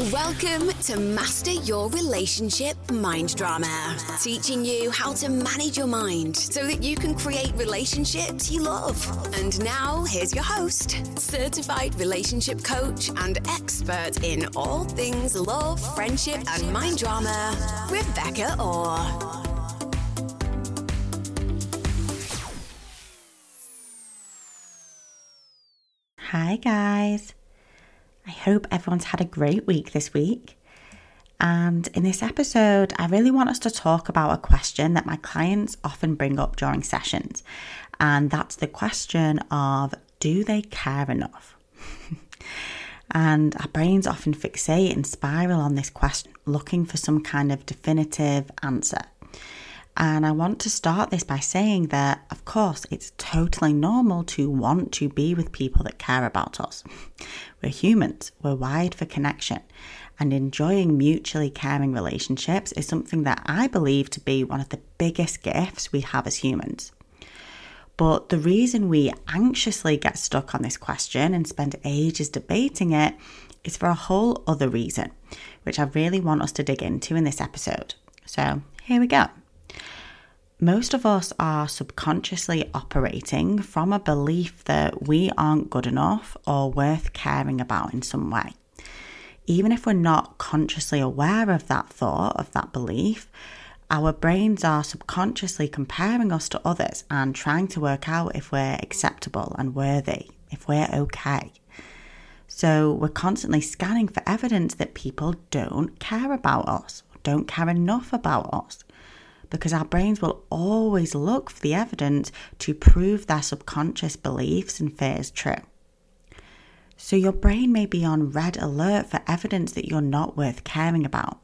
Welcome to Master Your Relationship Mind Drama, teaching you how to manage your mind so that you can create relationships you love. And now, here's your host, certified relationship coach and expert in all things love, friendship, and mind drama, Rebecca Orr. Hi, guys. I hope everyone's had a great week this week. And in this episode, I really want us to talk about a question that my clients often bring up during sessions. And that's the question of do they care enough? and our brains often fixate and spiral on this question, looking for some kind of definitive answer. And I want to start this by saying that, of course, it's totally normal to want to be with people that care about us. We're humans, we're wired for connection. And enjoying mutually caring relationships is something that I believe to be one of the biggest gifts we have as humans. But the reason we anxiously get stuck on this question and spend ages debating it is for a whole other reason, which I really want us to dig into in this episode. So here we go. Most of us are subconsciously operating from a belief that we aren't good enough or worth caring about in some way. Even if we're not consciously aware of that thought, of that belief, our brains are subconsciously comparing us to others and trying to work out if we're acceptable and worthy, if we're okay. So we're constantly scanning for evidence that people don't care about us, don't care enough about us because our brains will always look for the evidence to prove their subconscious beliefs and fears true. So, your brain may be on red alert for evidence that you're not worth caring about.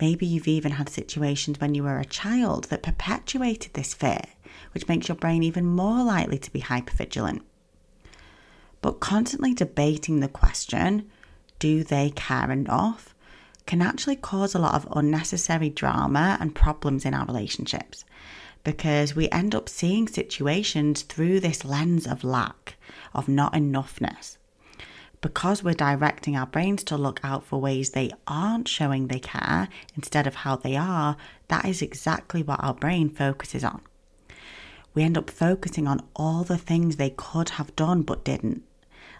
Maybe you've even had situations when you were a child that perpetuated this fear, which makes your brain even more likely to be hypervigilant. But constantly debating the question, do they care enough? Can actually cause a lot of unnecessary drama and problems in our relationships because we end up seeing situations through this lens of lack, of not enoughness. Because we're directing our brains to look out for ways they aren't showing they care instead of how they are, that is exactly what our brain focuses on. We end up focusing on all the things they could have done but didn't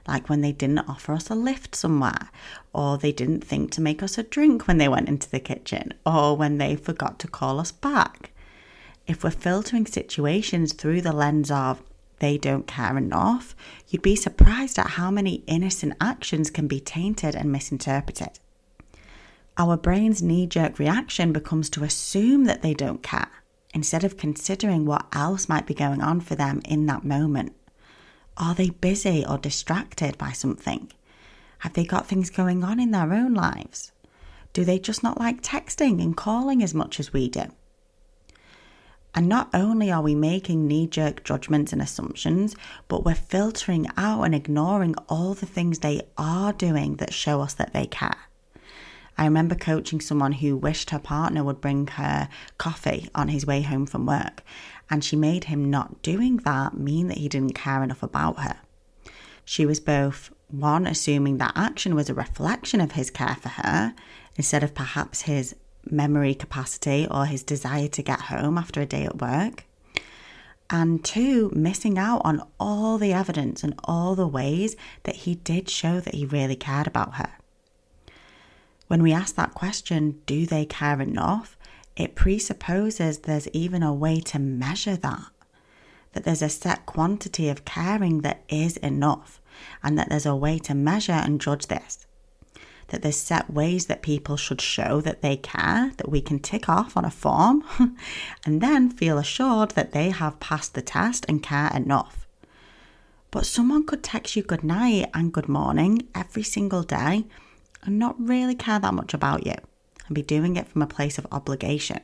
like when they didn't offer us a lift somewhere, or they didn't think to make us a drink when they went into the kitchen, or when they forgot to call us back. If we're filtering situations through the lens of they don't care enough, you'd be surprised at how many innocent actions can be tainted and misinterpreted. Our brain's knee jerk reaction becomes to assume that they don't care instead of considering what else might be going on for them in that moment. Are they busy or distracted by something? Have they got things going on in their own lives? Do they just not like texting and calling as much as we do? And not only are we making knee jerk judgments and assumptions, but we're filtering out and ignoring all the things they are doing that show us that they care. I remember coaching someone who wished her partner would bring her coffee on his way home from work, and she made him not doing that mean that he didn't care enough about her. She was both one, assuming that action was a reflection of his care for her, instead of perhaps his memory capacity or his desire to get home after a day at work. And two, missing out on all the evidence and all the ways that he did show that he really cared about her. When we ask that question, do they care enough? It presupposes there's even a way to measure that, that there's a set quantity of caring that is enough, and that there's a way to measure and judge this. That there's set ways that people should show that they care, that we can tick off on a form, and then feel assured that they have passed the test and care enough. But someone could text you good night and good morning every single day and not really care that much about you and be doing it from a place of obligation.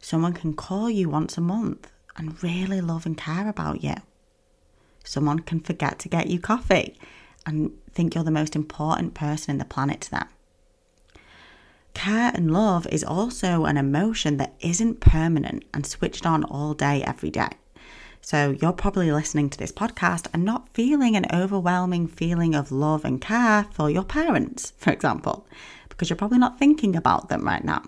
Someone can call you once a month and really love and care about you. Someone can forget to get you coffee and think you're the most important person in the planet to them. Care and love is also an emotion that isn't permanent and switched on all day, every day. So you're probably listening to this podcast and not feeling an overwhelming feeling of love and care for your parents, for example, because you're probably not thinking about them right now.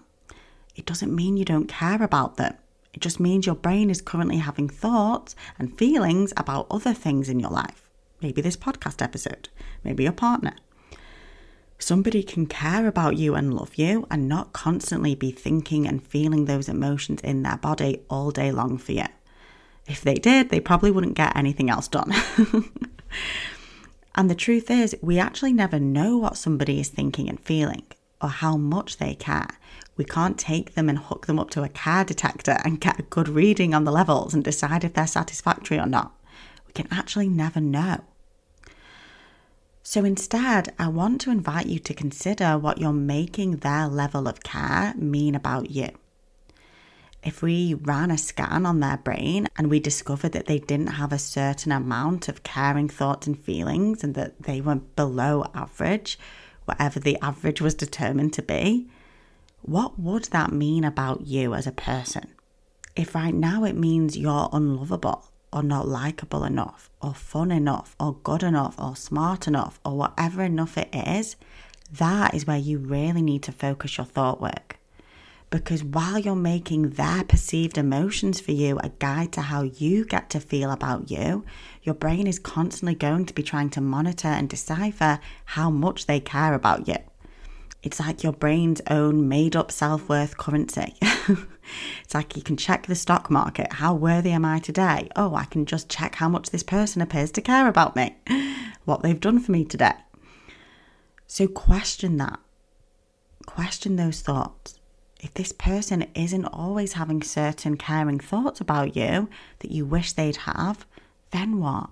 It doesn't mean you don't care about them. It just means your brain is currently having thoughts and feelings about other things in your life. Maybe this podcast episode, maybe your partner. Somebody can care about you and love you and not constantly be thinking and feeling those emotions in their body all day long for you. If they did, they probably wouldn't get anything else done. and the truth is, we actually never know what somebody is thinking and feeling or how much they care. We can't take them and hook them up to a care detector and get a good reading on the levels and decide if they're satisfactory or not. We can actually never know. So instead, I want to invite you to consider what you're making their level of care mean about you if we ran a scan on their brain and we discovered that they didn't have a certain amount of caring thoughts and feelings and that they were below average, whatever the average was determined to be, what would that mean about you as a person? If right now it means you're unlovable or not likable enough or fun enough or good enough or smart enough or whatever enough it is, that is where you really need to focus your thought work because while you're making their perceived emotions for you a guide to how you get to feel about you, your brain is constantly going to be trying to monitor and decipher how much they care about you. It's like your brain's own made up self worth currency. it's like you can check the stock market. How worthy am I today? Oh, I can just check how much this person appears to care about me, what they've done for me today. So question that. Question those thoughts if this person isn't always having certain caring thoughts about you that you wish they'd have, then what?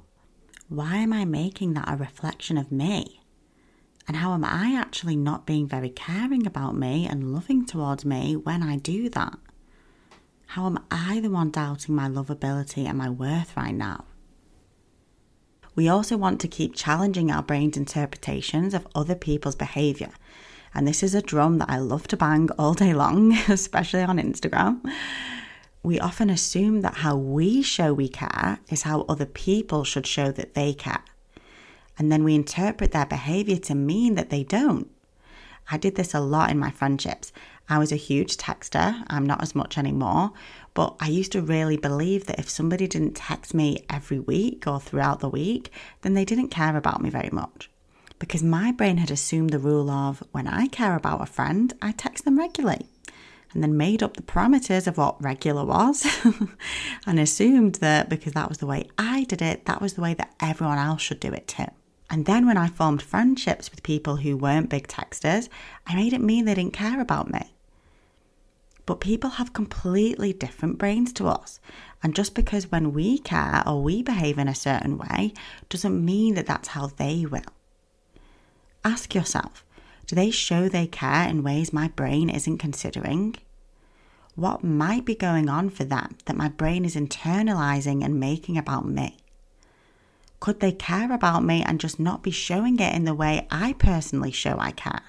Why am I making that a reflection of me? And how am I actually not being very caring about me and loving towards me when I do that? How am I the one doubting my lovability and my worth right now? We also want to keep challenging our brain's interpretations of other people's behaviour and this is a drum that I love to bang all day long, especially on Instagram. We often assume that how we show we care is how other people should show that they care. And then we interpret their behavior to mean that they don't. I did this a lot in my friendships. I was a huge texter. I'm not as much anymore. But I used to really believe that if somebody didn't text me every week or throughout the week, then they didn't care about me very much because my brain had assumed the rule of when I care about a friend, I text them regularly. And then made up the parameters of what regular was and assumed that because that was the way I did it, that was the way that everyone else should do it too. And then when I formed friendships with people who weren't big texters, I made it mean they didn't care about me. But people have completely different brains to us. And just because when we care or we behave in a certain way doesn't mean that that's how they will. Ask yourself do they show they care in ways my brain isn't considering? What might be going on for them that my brain is internalizing and making about me? Could they care about me and just not be showing it in the way I personally show I care?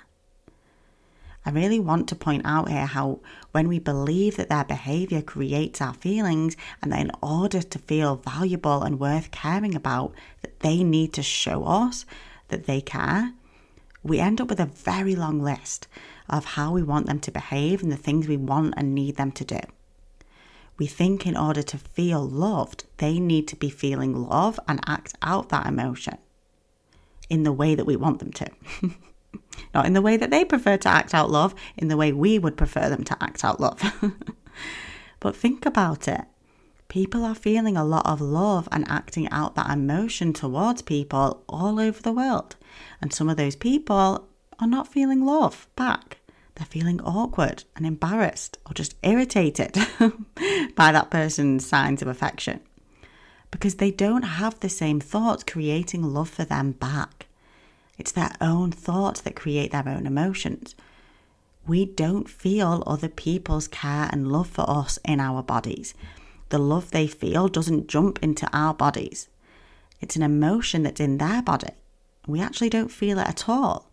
I really want to point out here how when we believe that their behavior creates our feelings and that in order to feel valuable and worth caring about, that they need to show us that they care, we end up with a very long list of how we want them to behave and the things we want and need them to do. We think in order to feel loved, they need to be feeling love and act out that emotion in the way that we want them to. Not in the way that they prefer to act out love, in the way we would prefer them to act out love. but think about it. People are feeling a lot of love and acting out that emotion towards people all over the world. And some of those people are not feeling love back. They're feeling awkward and embarrassed or just irritated by that person's signs of affection because they don't have the same thoughts creating love for them back. It's their own thoughts that create their own emotions. We don't feel other people's care and love for us in our bodies. The love they feel doesn't jump into our bodies. It's an emotion that's in their body. We actually don't feel it at all.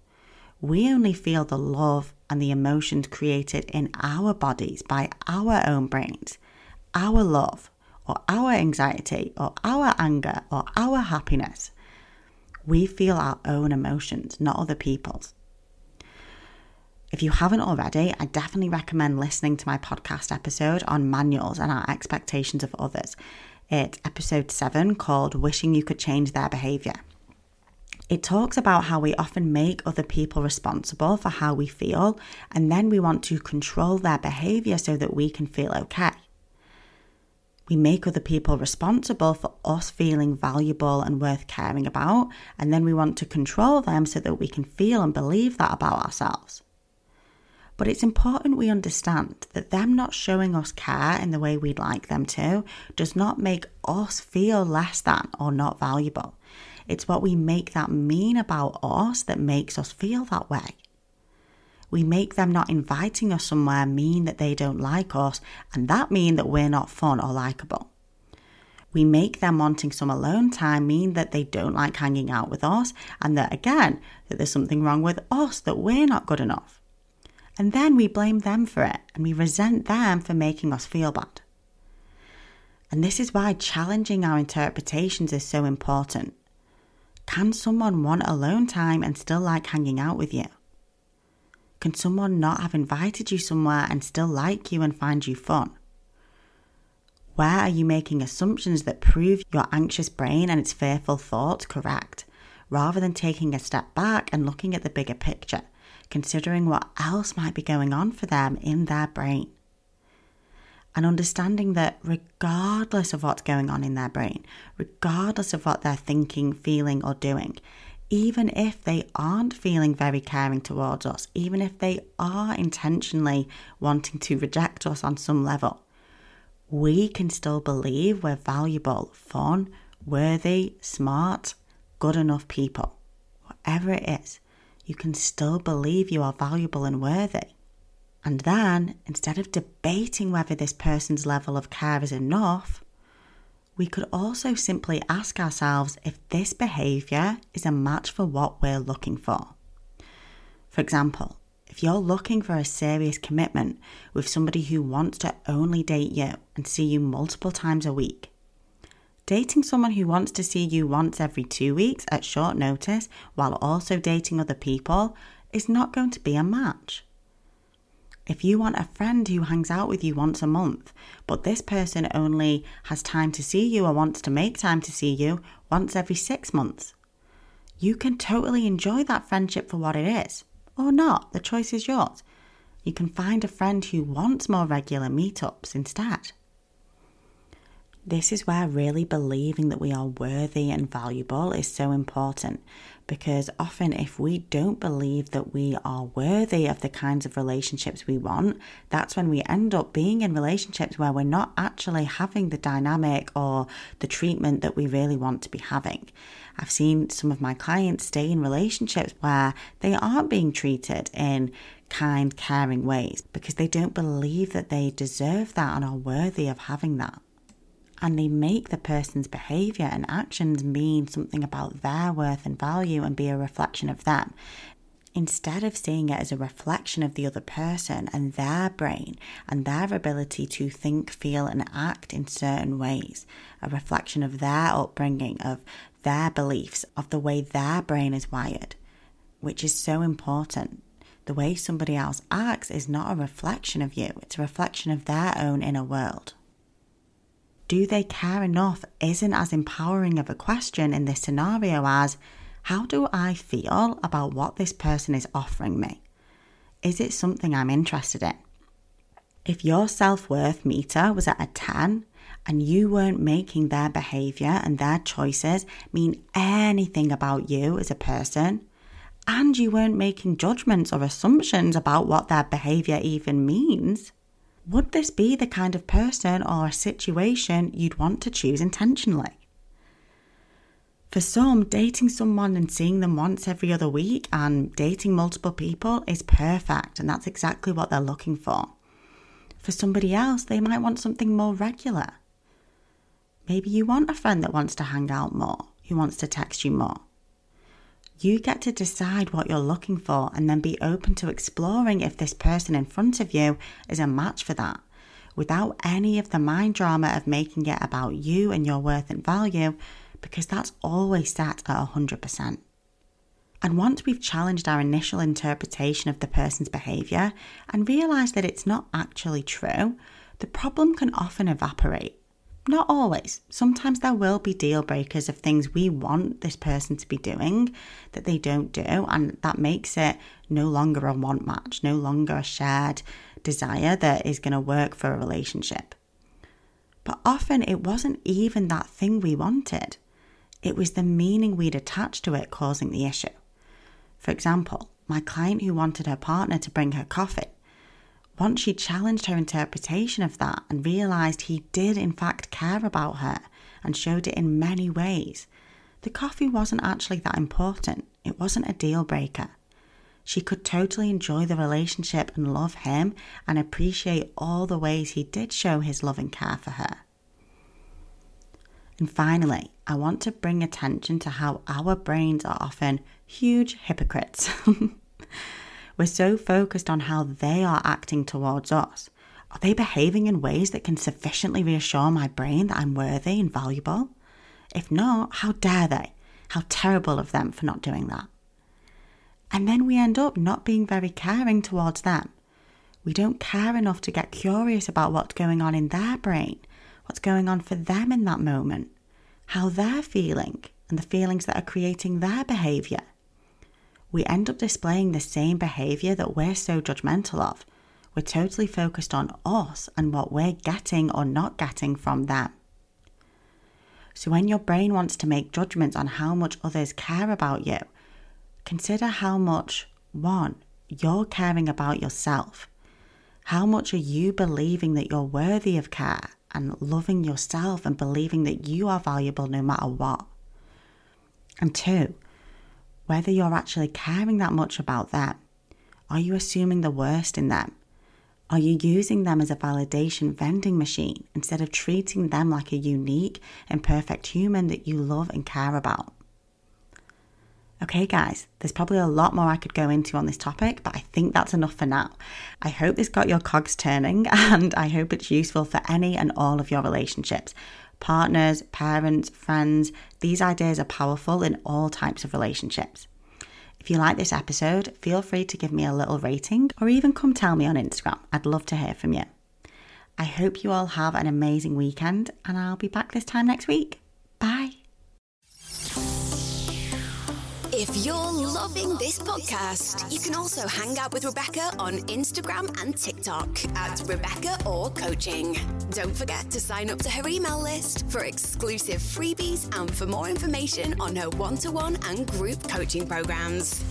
We only feel the love and the emotions created in our bodies by our own brains, our love, or our anxiety or our anger or our happiness. We feel our own emotions, not other people's. If you haven't already, I definitely recommend listening to my podcast episode on manuals and our expectations of others. It's episode 7 called Wishing You Could Change Their Behaviour. It talks about how we often make other people responsible for how we feel, and then we want to control their behavior so that we can feel okay. We make other people responsible for us feeling valuable and worth caring about, and then we want to control them so that we can feel and believe that about ourselves. But it's important we understand that them not showing us care in the way we'd like them to does not make us feel less than or not valuable. It's what we make that mean about us that makes us feel that way. We make them not inviting us somewhere mean that they don't like us, and that mean that we're not fun or likable. We make them wanting some alone time mean that they don't like hanging out with us, and that again, that there's something wrong with us, that we're not good enough. And then we blame them for it, and we resent them for making us feel bad. And this is why challenging our interpretations is so important. Can someone want alone time and still like hanging out with you? Can someone not have invited you somewhere and still like you and find you fun? Where are you making assumptions that prove your anxious brain and its fearful thoughts correct, rather than taking a step back and looking at the bigger picture, considering what else might be going on for them in their brain? and understanding that regardless of what's going on in their brain, regardless of what they're thinking, feeling, or doing, even if they aren't feeling very caring towards us, even if they are intentionally wanting to reject us on some level, we can still believe we're valuable, fun, worthy, smart, good enough people. Whatever it is, you can still believe you are valuable and worthy. And then, instead of debating whether this person's level of care is enough, we could also simply ask ourselves if this behaviour is a match for what we're looking for. For example, if you're looking for a serious commitment with somebody who wants to only date you and see you multiple times a week, dating someone who wants to see you once every two weeks at short notice while also dating other people is not going to be a match. If you want a friend who hangs out with you once a month, but this person only has time to see you or wants to make time to see you once every six months, you can totally enjoy that friendship for what it is. Or not, the choice is yours. You can find a friend who wants more regular meetups instead. This is where really believing that we are worthy and valuable is so important because often, if we don't believe that we are worthy of the kinds of relationships we want, that's when we end up being in relationships where we're not actually having the dynamic or the treatment that we really want to be having. I've seen some of my clients stay in relationships where they aren't being treated in kind, caring ways because they don't believe that they deserve that and are worthy of having that and they make the person's behavior and actions mean something about their worth and value and be a reflection of them. Instead of seeing it as a reflection of the other person and their brain and their ability to think, feel, and act in certain ways, a reflection of their upbringing, of their beliefs, of the way their brain is wired, which is so important. The way somebody else acts is not a reflection of you, it's a reflection of their own inner world do they care enough isn't as empowering of a question in this scenario as how do I feel about what this person is offering me? Is it something I'm interested in? If your self worth meter was at a 10 and you weren't making their behavior and their choices mean anything about you as a person, and you weren't making judgments or assumptions about what their behavior even means, would this be the kind of person or situation you'd want to choose intentionally? For some, dating someone and seeing them once every other week and dating multiple people is perfect, and that's exactly what they're looking for. For somebody else, they might want something more regular. Maybe you want a friend that wants to hang out more, who wants to text you more. You get to decide what you're looking for and then be open to exploring if this person in front of you is a match for that. without any of the mind drama of making it about you and your worth and value, because that's always set at 100%. And once we've challenged our initial interpretation of the person's behaviour and realised that it's not actually true, the problem can often evaporate. Not always. Sometimes there will be deal breakers of things we want this person to be doing that they don't do, and that makes it no longer a want match, no longer a shared desire that is going to work for a relationship. But often it wasn't even that thing we wanted, it was the meaning we'd attached to it causing the issue. For example, my client who wanted her partner to bring her coffee. Once she challenged her interpretation of that and realised he did, in fact, care about her and showed it in many ways, the coffee wasn't actually that important. It wasn't a deal breaker. She could totally enjoy the relationship and love him and appreciate all the ways he did show his love and care for her. And finally, I want to bring attention to how our brains are often huge hypocrites. We're so focused on how they are acting towards us. Are they behaving in ways that can sufficiently reassure my brain that I'm worthy and valuable? If not, how dare they? How terrible of them for not doing that. And then we end up not being very caring towards them. We don't care enough to get curious about what's going on in their brain, what's going on for them in that moment, how they're feeling, and the feelings that are creating their behaviour. We end up displaying the same behaviour that we're so judgmental of. We're totally focused on us and what we're getting or not getting from them. So, when your brain wants to make judgments on how much others care about you, Consider how much, one, you're caring about yourself. How much are you believing that you're worthy of care and loving yourself and believing that you are valuable no matter what? And two, whether you're actually caring that much about them. Are you assuming the worst in them? Are you using them as a validation vending machine instead of treating them like a unique and perfect human that you love and care about? Okay, guys, there's probably a lot more I could go into on this topic, but I think that's enough for now. I hope this got your cogs turning and I hope it's useful for any and all of your relationships. Partners, parents, friends, these ideas are powerful in all types of relationships. If you like this episode, feel free to give me a little rating or even come tell me on Instagram. I'd love to hear from you. I hope you all have an amazing weekend and I'll be back this time next week. If you're loving this podcast, you can also hang out with Rebecca on Instagram and TikTok at Rebecca Orr Coaching. Don't forget to sign up to her email list for exclusive freebies and for more information on her one to one and group coaching programs.